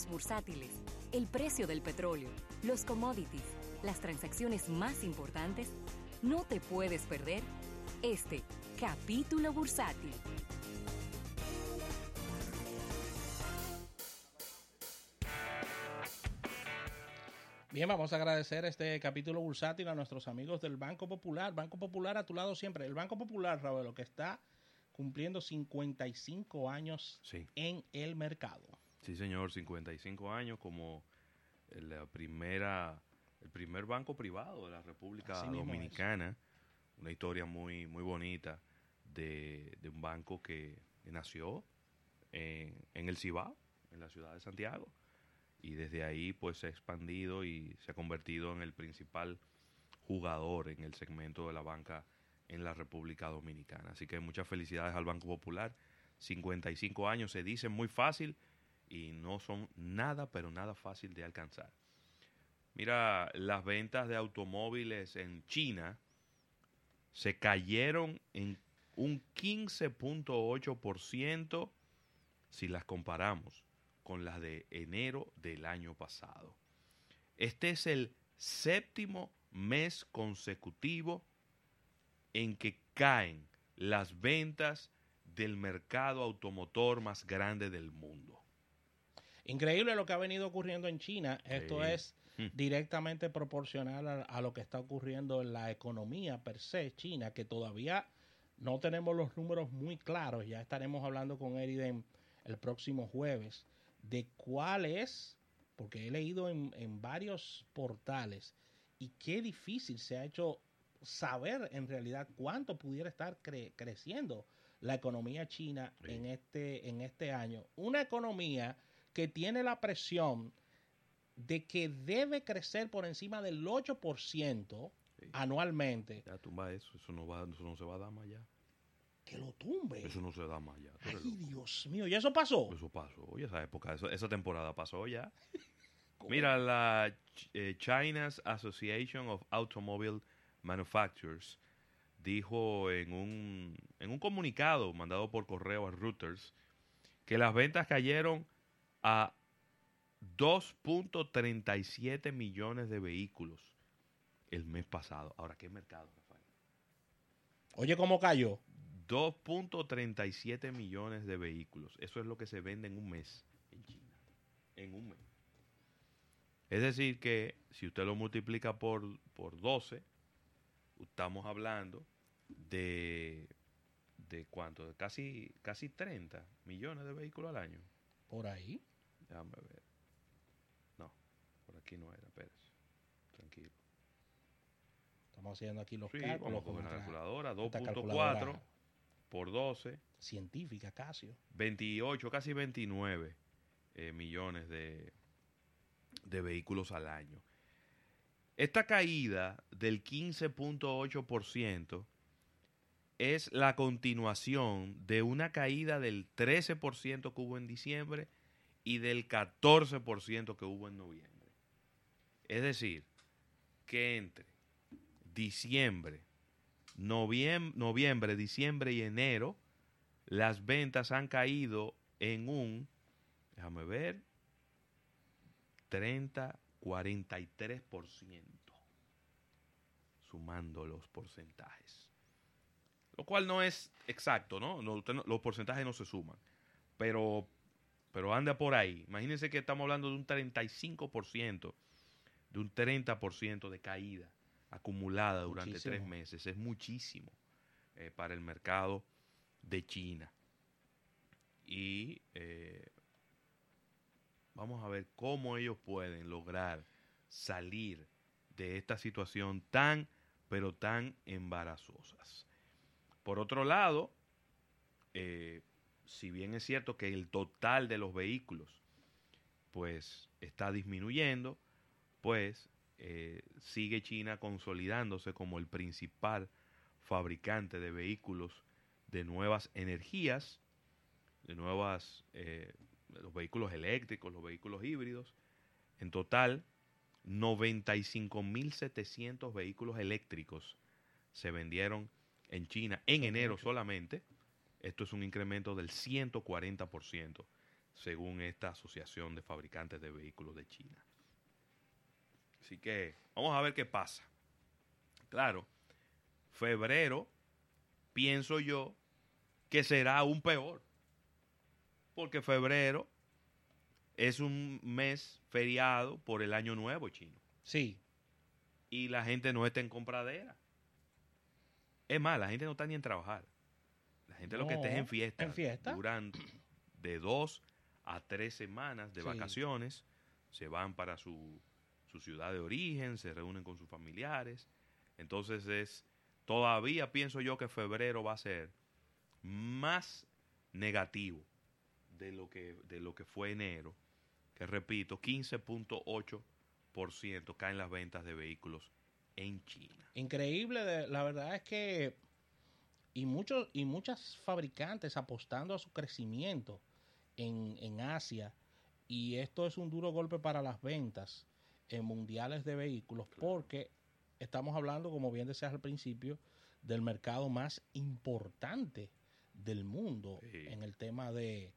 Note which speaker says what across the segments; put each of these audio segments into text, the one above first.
Speaker 1: mercados bursátiles, el precio del petróleo, los commodities, las transacciones más importantes, no te puedes perder este capítulo bursátil.
Speaker 2: Bien, vamos a agradecer este capítulo bursátil a nuestros amigos del Banco Popular. Banco Popular a tu lado siempre. El Banco Popular, Raúl, lo que está cumpliendo 55 años en el mercado.
Speaker 3: Sí, señor, 55 años como la primera, el primer banco privado de la República Dominicana. Una historia muy, muy bonita de, un banco que nació en, en el Cibao, en la ciudad de Santiago y desde ahí pues se ha expandido y se ha convertido en el principal jugador en el segmento de la banca en la República Dominicana. Así que muchas felicidades al Banco Popular. 55 años se dice muy fácil y no son nada, pero nada fácil de alcanzar. Mira, las ventas de automóviles en China se cayeron en un 15.8% si las comparamos con las de enero del año pasado. Este es el séptimo mes consecutivo en que caen las ventas del mercado automotor más grande del mundo.
Speaker 2: Increíble lo que ha venido ocurriendo en China. Esto es hmm. directamente proporcional a, a, lo que está ocurriendo en la economía per se china, que todavía no tenemos los números muy claros. Ya estaremos hablando con Eriden el próximo jueves de cuál es, porque he leído en, varios portales, y qué difícil se ha hecho saber en realidad cuánto pudiera estar creciendo la economía china en, este, en este año. Una economía que tiene la presión de que debe crecer por encima del 8% anualmente.
Speaker 3: Ya tumba eso, eso no, va, eso no se va a dar más allá
Speaker 2: que lo tumbe.
Speaker 3: Eso no se da más ya.
Speaker 2: Ay, Dios mío, ¿y eso pasó?
Speaker 3: Eso pasó, oye, esa época, esa temporada pasó ya. Mira, la eh, China's Association of Automobile Manufacturers dijo en un, en un comunicado mandado por correo a Reuters que las ventas cayeron a 2.37 millones de vehículos el mes pasado. Ahora, ¿qué mercado, Rafael?
Speaker 2: Oye, ¿cómo cayó?
Speaker 3: 2.37 millones de vehículos. Eso es lo que se vende en un mes en China. En un mes. Es decir, que si usted lo multiplica por, por 12, estamos hablando de, de cuánto, de casi, casi 30 millones de vehículos al año.
Speaker 2: ¿Por ahí?
Speaker 3: Déjame ver. No, por aquí no era, Pérez. Tranquilo.
Speaker 2: Estamos haciendo aquí los
Speaker 3: sí,
Speaker 2: cálculos.
Speaker 3: con la calculadora, 2.4 por 12.
Speaker 2: Científica, Casio.
Speaker 3: 28, casi 29 eh, millones de, de vehículos al año. Esta caída del 15.8% es la continuación de una caída del 13% que hubo en diciembre y del 14% que hubo en noviembre. Es decir, que entre diciembre noviembre, diciembre y enero, las ventas han caído en un, déjame ver, 30, 43%, sumando los porcentajes. Lo cual no es exacto, ¿no? los porcentajes no se suman, pero, pero anda por ahí. Imagínense que estamos hablando de un 35%, de un 30% de caída acumulada durante tres meses. Es muchísimo eh, para el mercado de China. Y eh, vamos a ver cómo ellos pueden lograr salir de esta situación tan, pero tan embarazosas. Por otro lado, eh, si bien es cierto que el total de los vehículos pues está disminuyendo, pues eh, sigue China consolidándose como el principal fabricante de vehículos de nuevas energías, de nuevas, eh, los vehículos eléctricos, los vehículos híbridos. En total, 95.700 vehículos eléctricos se vendieron en China en enero solamente. Esto es un incremento del 140% según esta Asociación de Fabricantes de Vehículos de China. Así que vamos a ver qué pasa. Claro, febrero, pienso yo, que será aún peor. Porque febrero es un mes feriado por el año nuevo chino.
Speaker 2: Sí.
Speaker 3: Y la gente no está en compradera. Es más, la gente no está ni en trabajar. Gente lo que está es en fiesta.
Speaker 2: ¿En fiesta?
Speaker 3: Duran de dos a tres semanas de vacaciones. Se van para su, su ciudad de origen, se reúnen con sus familiares. Entonces es, todavía pienso yo que febrero va a ser más negativo de lo que, de lo que fue enero, que repito, 15.8% caen las ventas de vehículos en China.
Speaker 2: Increíble, la verdad es que y muchos y muchas fabricantes apostando a su crecimiento en, en Asia y esto es un duro golpe para las ventas en mundiales de vehículos porque estamos hablando, como bien decías al principio, del mercado más importante del mundo en el tema de,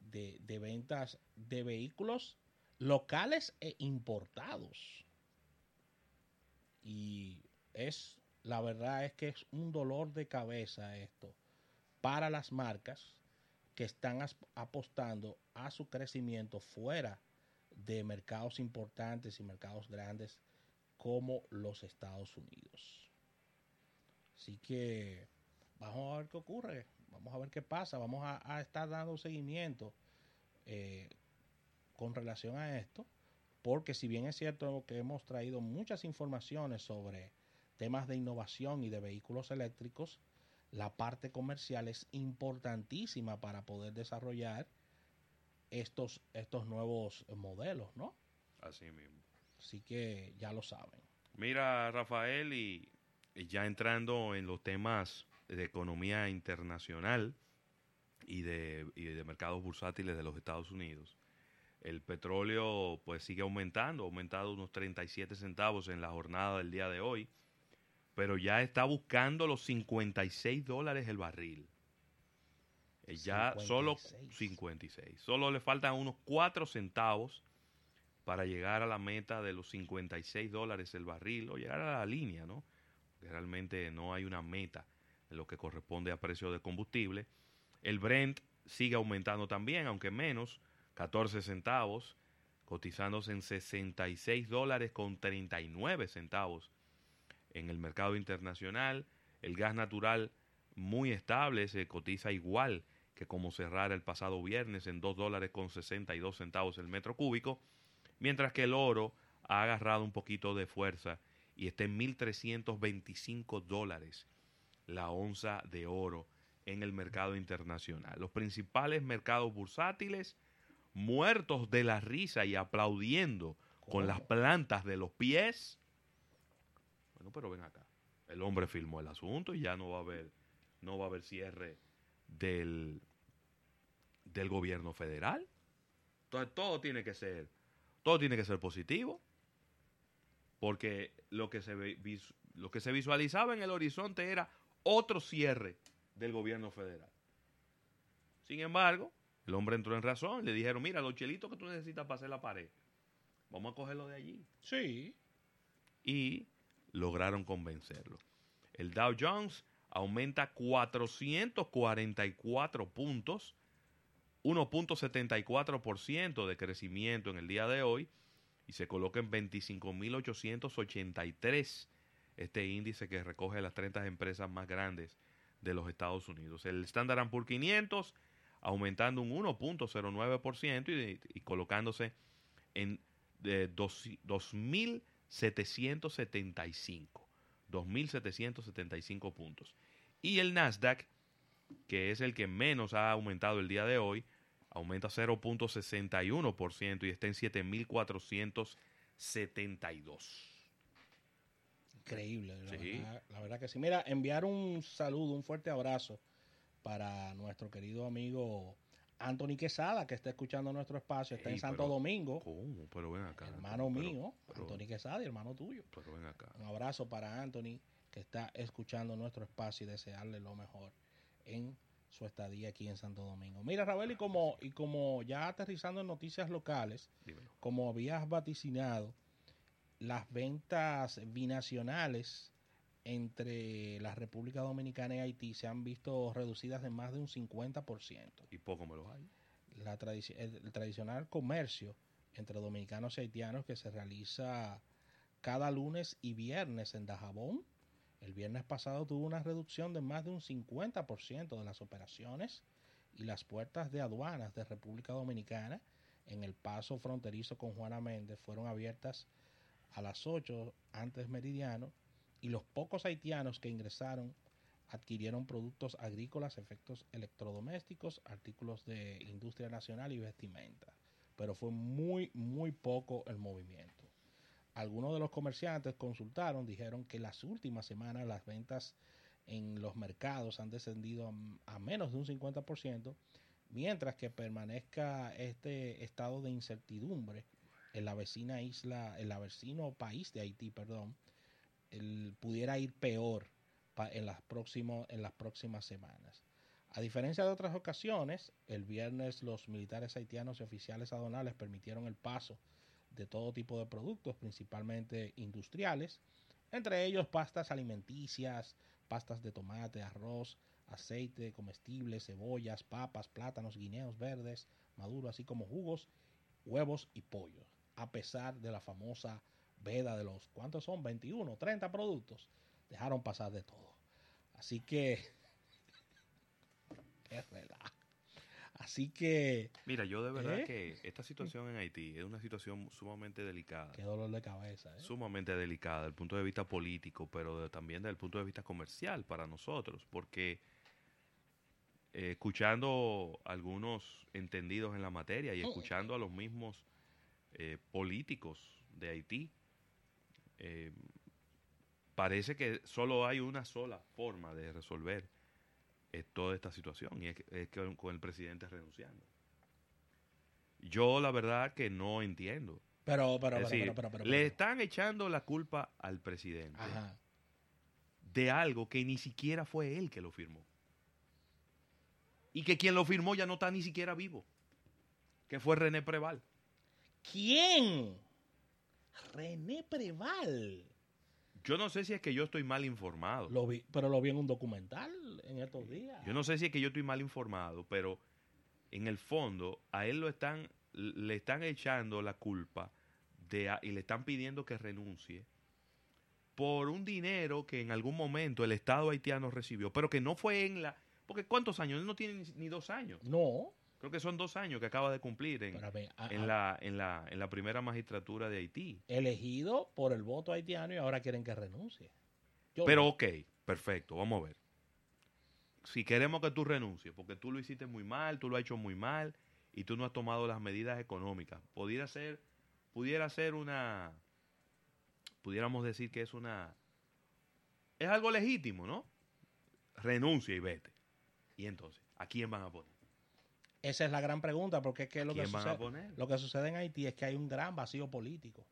Speaker 2: de, ventas de vehículos locales e importados. Y es, la verdad es que es un dolor de cabeza esto para las marcas que están apostando a su crecimiento fuera de mercados importantes y mercados grandes como los Estados Unidos. Así que vamos a ver qué ocurre, vamos a ver qué pasa, vamos a, estar dando seguimiento eh, con relación a esto, porque si bien es cierto que hemos traído muchas informaciones sobre temas de innovación y de vehículos eléctricos, la parte comercial es importantísima para poder desarrollar estos, estos nuevos modelos, ¿no?
Speaker 3: Así mismo.
Speaker 2: Así que ya lo saben.
Speaker 3: Mira, Rafael, y, ya entrando en los temas de economía internacional y de, y de mercados bursátiles de los Estados Unidos, el petróleo pues sigue aumentando, ha aumentado unos 37 centavos en la jornada del día de hoy, pero ya está buscando los 56 dólares el barril. Eh, ya solo 56. Solo le faltan unos 4 centavos para llegar a la meta de los 56 dólares el barril o llegar a la línea, ¿no? realmente no hay una meta en lo que corresponde a precio de combustible. El Brent sigue aumentando también, aunque menos, 14 centavos, cotizándose en 66 dólares con 39 centavos en el mercado internacional. El gas natural muy estable, se cotiza igual que como cerrara el pasado viernes en 2 dólares con 62 centavos el metro cúbico, mientras que el oro ha agarrado un poquito de fuerza y está en 1.325 dólares la onza de oro en el mercado internacional. Los principales mercados bursátiles muertos de la risa y aplaudiendo con las plantas de los pies. Bueno, pero ven acá. El hombre firmó el asunto y ya no va a haber no va a haber cierre del, del gobierno federal. Entonces todo tiene que ser, todo tiene que ser positivo. Porque lo que se lo que se visualizaba en el horizonte era otro cierre del gobierno federal. Sin embargo, el hombre entró en razón. Le dijeron, mira, los chelitos que tú necesitas para hacer la pared, vamos a cogerlo de allí.
Speaker 2: Sí.
Speaker 3: Y lograron convencerlo. El Dow Jones aumenta 444 puntos, 1.74% de crecimiento en el día de hoy y se coloca en 25.883 este índice que recoge las 30 empresas más grandes de los Estados Unidos. El Standard Poor's 500 aumentando un 1.09% y, y, colocándose en 2.775. 2.775 puntos. Y el Nasdaq, que es el que menos ha aumentado el día de hoy, aumenta 0.61% y está en 7.472.
Speaker 2: Increíble, la, verdad, la verdad que sí. Mira, enviar un saludo, un fuerte abrazo para nuestro querido amigo Anthony Quesada, que está escuchando nuestro espacio, está en Santo Domingo.
Speaker 3: ¿Cómo? Pero ven acá.
Speaker 2: Hermano mío, Anthony Quesada y hermano tuyo.
Speaker 3: Pero ven acá.
Speaker 2: Un abrazo para Anthony que está escuchando nuestro espacio y desearle lo mejor en su estadía aquí en Santo Domingo. Mira, Raúl, y como, y como ya aterrizando en noticias locales, como habías vaticinado, las ventas binacionales entre la República Dominicana y Haití se han visto reducidas en más de un 50%.
Speaker 3: Y poco me lo hay.
Speaker 2: La el, tradicional comercio entre dominicanos y haitianos que se realiza cada lunes y viernes en Dajabón. El viernes pasado tuvo una reducción de más de un 50% de las operaciones y las puertas de aduanas de República Dominicana en el paso fronterizo con Juana Méndez fueron abiertas a las 8 antes meridiano y los pocos haitianos que ingresaron adquirieron productos agrícolas, efectos electrodomésticos, artículos de industria nacional y vestimenta. Pero fue muy, muy poco el movimiento. Algunos de los comerciantes consultaron, dijeron que las últimas semanas las ventas en los mercados han descendido a, menos de un 50%, mientras que permanezca este estado de incertidumbre en la vecina isla, en la vecino país de Haití, perdón, pudiera ir peor en, las en las próximas semanas. A diferencia de otras ocasiones, el viernes los militares haitianos y oficiales aduanales permitieron el paso de todo tipo de productos, principalmente industriales, entre ellos pastas alimenticias, pastas de tomate, arroz, aceite, comestibles, cebollas, papas, plátanos, guineos verdes, maduros, así como jugos, huevos y pollo, a pesar de la famosa veda de los, ¿cuántos son? 21, 30 productos, dejaron pasar de todo. Así que, es verdad. Así que...
Speaker 3: Mira, yo de verdad ¿eh? que esta situación en Haití es una situación sumamente delicada.
Speaker 2: Qué dolor de cabeza. ¿eh?
Speaker 3: Sumamente delicada desde el punto de vista político, pero también desde el punto de vista comercial para nosotros, porque eh, escuchando algunos entendidos en la materia y oh. escuchando a los mismos políticos de Haití, parece que solo hay una sola forma de resolver es toda esta situación y es, que con el presidente renunciando. Yo la verdad que no entiendo.
Speaker 2: Pero, pero, pero, pero,
Speaker 3: le están echando la culpa al presidente de algo que ni siquiera fue él que lo firmó. Y que quien lo firmó ya no está ni siquiera vivo. Que fue René Preval.
Speaker 2: ¿Quién? René Preval.
Speaker 3: Yo no sé si es que yo estoy mal informado.
Speaker 2: Lo vi, pero lo vi en un documental en estos días.
Speaker 3: Yo no sé si es que yo estoy mal informado, pero en el fondo a él lo están, le están echando la culpa de, y le están pidiendo que renuncie por un dinero que en algún momento el Estado haitiano recibió, pero que no fue en la... Porque ¿cuántos años? Él no tiene ni dos años.
Speaker 2: No.
Speaker 3: Creo que son dos años que acaba de cumplir en, en, la, en, la, en la primera magistratura de Haití.
Speaker 2: Elegido por el voto haitiano y ahora quieren que renuncie.
Speaker 3: Pero ok, perfecto, vamos a ver. Si queremos que tú renuncies, porque tú lo hiciste muy mal, tú lo has hecho muy mal y tú no has tomado las medidas económicas, pudiera ser, pudiera ser una, pudiéramos decir que es una, es algo legítimo, ¿no? Renuncia y vete. Y entonces, ¿a quién van a poner?
Speaker 2: Esa es la gran pregunta, porque es que lo que, sucede, lo que sucede en Haití es que hay un gran vacío político.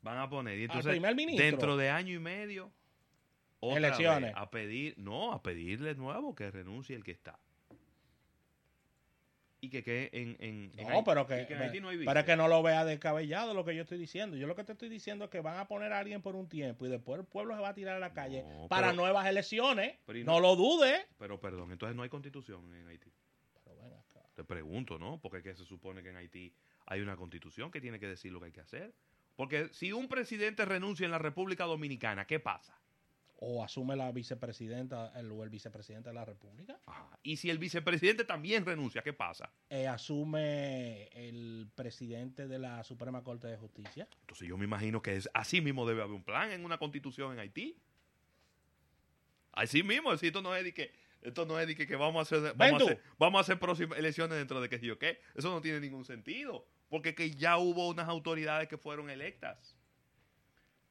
Speaker 3: Van a poner, y entonces, dentro de año y medio,
Speaker 2: elecciones.
Speaker 3: a pedir, no, a pedirle nuevo que renuncie el que está. Y que quede en, en,
Speaker 2: no, pero que, no para que no lo vea descabellado lo que yo estoy diciendo. Yo lo que te estoy diciendo es que van a poner a alguien por un tiempo y después el pueblo se va a tirar a la calle para nuevas elecciones. no, lo dude.
Speaker 3: Pero perdón, entonces no hay constitución en Haití. Te pregunto, ¿no? Porque que se supone que en Haití hay una constitución que tiene que decir lo que hay que hacer. Porque si un presidente renuncia en la República Dominicana, ¿qué pasa?
Speaker 2: O asume la vicepresidenta el, o el vicepresidente de la República.
Speaker 3: Y si el vicepresidente también renuncia, ¿qué pasa?
Speaker 2: Eh, asume el presidente de la Suprema Corte de Justicia.
Speaker 3: Entonces yo me imagino que es, así mismo debe haber un plan en una constitución en Haití. Así mismo, si esto no es de que esto no es de que, vamos a hacer vamos a hacer, vamos a hacer próximas elecciones dentro de que yo qué. Eso no tiene ningún sentido. Porque que ya hubo unas autoridades que fueron electas.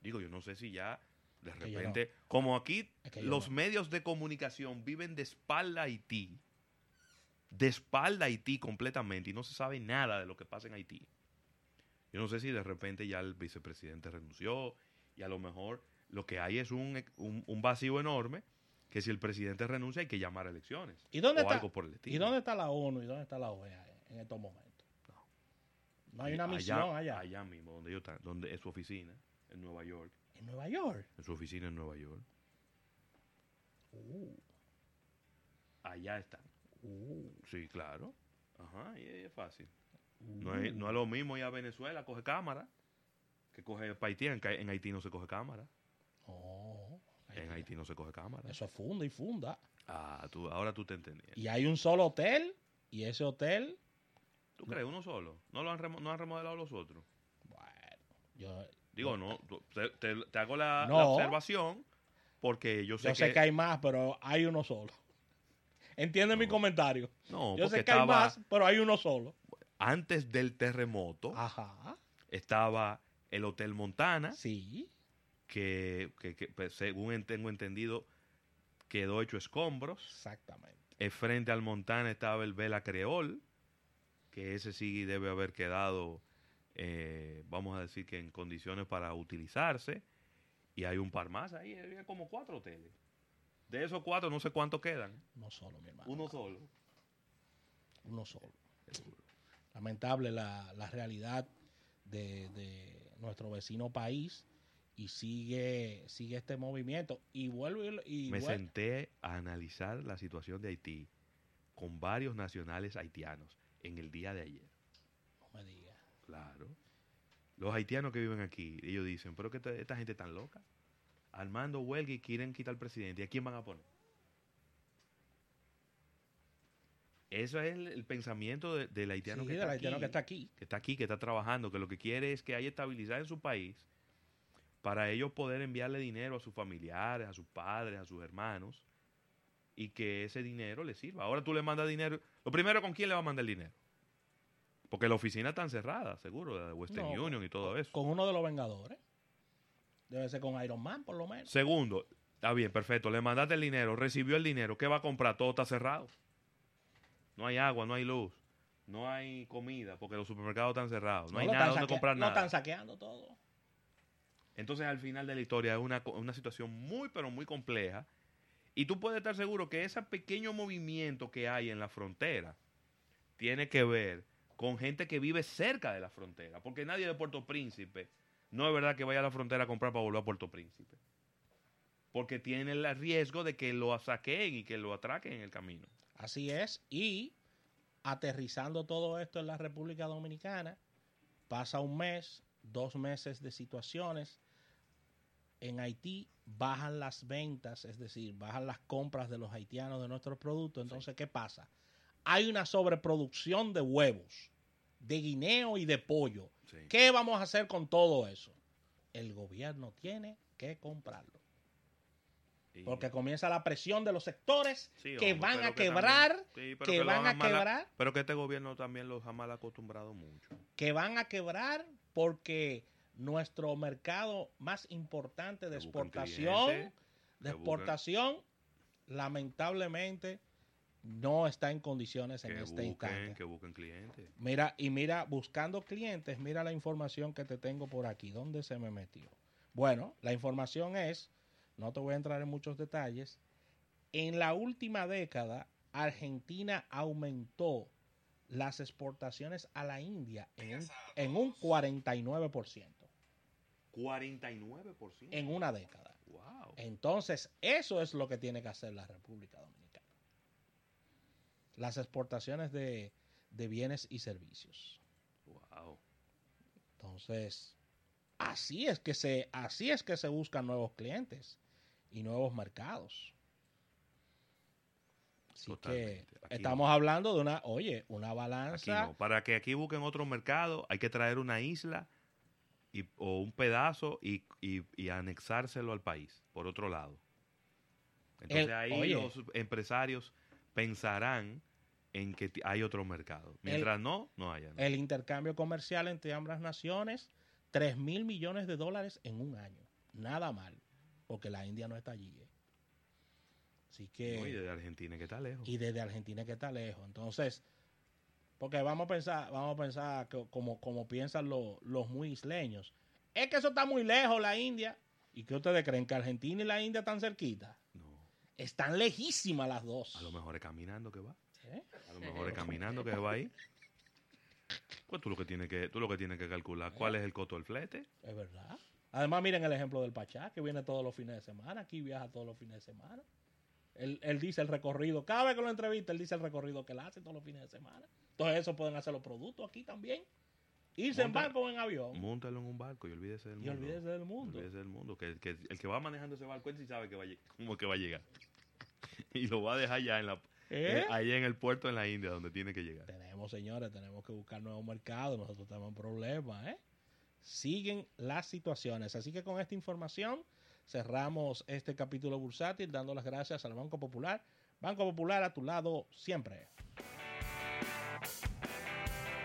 Speaker 3: Digo, yo no sé si ya de repente, como aquí los medios de comunicación viven de espalda a Haití, de espalda a Haití completamente y no se sabe nada de lo que pasa en Haití. Yo no sé si de repente ya el vicepresidente renunció y a lo mejor lo que hay es un, un vacío enorme que si el presidente renuncia hay que llamar a elecciones.
Speaker 2: ¿Y dónde,
Speaker 3: o
Speaker 2: está,
Speaker 3: algo por el estilo.
Speaker 2: ¿Y dónde está la ONU y dónde está la OEA en estos momentos? No, hay una misión allá.
Speaker 3: Allá mismo, donde, yo está, donde es su oficina, en Nueva York.
Speaker 2: ¿En Nueva York?
Speaker 3: En su oficina en Nueva York.
Speaker 2: Uh.
Speaker 3: Allá están.
Speaker 2: Uh.
Speaker 3: Sí, claro. Ajá, y es fácil. No, es, no es lo mismo ir a Venezuela, coge cámara, que coge para Haití. En, en Haití no se coge cámara.
Speaker 2: Oh,
Speaker 3: En Haití no se coge cámara.
Speaker 2: Eso es funda y funda.
Speaker 3: Ah, tú, ahora tú te entendías.
Speaker 2: Y hay un solo hotel y ese hotel,
Speaker 3: ¿Tú crees uno solo? ¿No lo han, remo- no han remodelado los otros?
Speaker 2: bueno, yo,
Speaker 3: Digo, no, tú- te, te- te hago la,
Speaker 2: No.
Speaker 3: observación porque yo sé,
Speaker 2: yo sé que hay más, pero hay uno solo. ¿Entiendes mi comentario?
Speaker 3: no,
Speaker 2: yo
Speaker 3: porque
Speaker 2: sé que hay
Speaker 3: estaba
Speaker 2: más, pero hay uno solo.
Speaker 3: antes del terremoto
Speaker 2: Ajá,
Speaker 3: estaba el Hotel Montana
Speaker 2: sí.
Speaker 3: Que, que- que, pues, según en- tengo entendido quedó hecho escombros.
Speaker 2: Exactamente.
Speaker 3: Eh, frente al Montana estaba el Vela Creol, que ese sí debe haber quedado, eh, vamos a decir que en condiciones para utilizarse. Y hay un par más ahí, había como cuatro hoteles. De esos cuatro, no sé cuántos quedan.
Speaker 2: Uno solo, mi hermano.
Speaker 3: Uno solo.
Speaker 2: Uno solo. Lamentable la, la realidad de, de nuestro vecino país y sigue sigue este movimiento. Y vuelvo y, y
Speaker 3: Me senté a analizar la situación de Haití con varios nacionales haitianos en el día de ayer.
Speaker 2: No me digas.
Speaker 3: Claro. Los haitianos que viven aquí, ellos dicen, pero que esta, esta gente tan loca. Armando huelga y quieren quitar al presidente. ¿Y a quién van a poner? Eso es el, el pensamiento de- del haitiano,
Speaker 2: Sí,
Speaker 3: que,
Speaker 2: del
Speaker 3: está
Speaker 2: haitiano
Speaker 3: aquí,
Speaker 2: que está aquí.
Speaker 3: que está aquí, que está trabajando, que lo que quiere es que haya estabilidad en su país para ellos poder enviarle dinero a sus familiares, a sus padres, a sus hermanos y que ese dinero le sirva. Ahora tú le mandas dinero. Lo primero, ¿con quién le va a mandar el dinero? Porque la oficina está cerrada, seguro, de Western
Speaker 2: No,
Speaker 3: Union y todo eso.
Speaker 2: Con uno de los Vengadores. Debe ser con Iron Man, por lo menos.
Speaker 3: Segundo, está bien, perfecto, le mandaste el dinero, recibió el dinero, ¿qué va a comprar? Todo está cerrado. No hay agua, no hay luz, no hay comida, porque los supermercados están cerrados, no, hay nada donde comprar nada.
Speaker 2: están saqueando todo.
Speaker 3: Entonces, al final de la historia es una, una situación muy, pero muy compleja. Y tú puedes estar seguro que ese pequeño movimiento que hay en la frontera tiene que ver con gente que vive cerca de la frontera. Porque nadie de Puerto Príncipe, no es verdad que vaya a la frontera a comprar para volver a Puerto Príncipe. Porque tiene el riesgo de que lo saqueen y que lo atraquen en el camino.
Speaker 2: Así es. Y aterrizando todo esto en la República Dominicana, pasa un mes, dos meses de situaciones. En Haití bajan las ventas, es decir, bajan las compras de los haitianos de nuestros productos. Entonces, ¿qué pasa? Hay una sobreproducción de huevos, de guineo y de pollo.
Speaker 3: Sí.
Speaker 2: ¿Qué vamos a hacer con todo eso? El gobierno tiene que comprarlo. Porque comienza la presión de los sectores que van a
Speaker 3: que
Speaker 2: quebrar,
Speaker 3: también-
Speaker 2: que van a
Speaker 3: mal-
Speaker 2: quebrar,
Speaker 3: Pero que este gobierno también los ha mal acostumbrado mucho.
Speaker 2: que van a quebrar porque nuestro mercado más importante de exportación, de exportación, lamentablemente no está en condiciones en
Speaker 3: Que
Speaker 2: este
Speaker 3: busquen,
Speaker 2: instante.
Speaker 3: que busquen clientes.
Speaker 2: Mira, y mira, buscando clientes, mira la información que te tengo por aquí. ¿Dónde se me metió? Bueno, la información es, no te voy a entrar en muchos detalles, en la última década, Argentina aumentó las exportaciones a la India en un, en un 49%
Speaker 3: 49%.
Speaker 2: en una década.
Speaker 3: Wow.
Speaker 2: Entonces, eso es lo que tiene que hacer la República Dominicana. Las exportaciones de, de bienes y servicios.
Speaker 3: Wow.
Speaker 2: Entonces, así es que se, así es que se buscan nuevos clientes y nuevos mercados. Así que
Speaker 3: Totalmente. Aquí
Speaker 2: estamos hablando de una, oye, una balanza.
Speaker 3: no. Para que aquí busquen otro mercado, hay que traer una isla y, o un pedazo y, y- y anexárselo al país, por otro lado. Entonces
Speaker 2: El-
Speaker 3: ahí
Speaker 2: oye.
Speaker 3: los empresarios pensarán en que hay otro mercado. Mientras no, no haya. ¿no?
Speaker 2: El intercambio comercial entre ambas naciones, 3 mil millones de dólares en un año. Nada mal, porque la India no está allí. ¿eh? Así que...
Speaker 3: No, y de Argentina que está lejos.
Speaker 2: y desde Argentina que está lejos. Entonces, porque vamos a pensar, vamos a pensar que como, como piensan los, los muy isleños. Es que eso está muy lejos, la India. ¿Y qué ustedes creen? ¿Que Argentina y la India están cerquita?
Speaker 3: No.
Speaker 2: Están lejísimas las dos.
Speaker 3: A lo mejor es caminando que va.
Speaker 2: ¿Eh?
Speaker 3: A lo mejor es caminando que va ahí. Pues tú lo que tienes que, tú lo que tienes que calcular, ¿cuál es el costo del flete?
Speaker 2: Es verdad. Además, miren el ejemplo del Pachá, que viene todos los fines de semana. Aquí viaja todos los fines de semana. Él, él dice el recorrido. Cada vez que lo entrevista, él dice el recorrido que él hace todos los fines de semana. Entonces, eso pueden hacer los productos aquí también. Irse en
Speaker 3: Monta-
Speaker 2: barco o en avión.
Speaker 3: Móntalo en un barco y olvídese del
Speaker 2: Y
Speaker 3: mundo.
Speaker 2: olvídese del mundo.
Speaker 3: Olvídese del mundo. Que, que el que va manejando ese barco, él sí sabe que va a, cómo que va a llegar. y lo va a dejar ya en la,
Speaker 2: ¿Eh?
Speaker 3: eh, ahí en el puerto en la India, donde tiene que llegar.
Speaker 2: Tenemos, señores, tenemos que buscar nuevos mercados. Nosotros tenemos un problema, ¿eh? Siguen las situaciones. Así que con esta información cerramos este capítulo bursátil dando las gracias al Banco Popular. Banco Popular a tu lado siempre.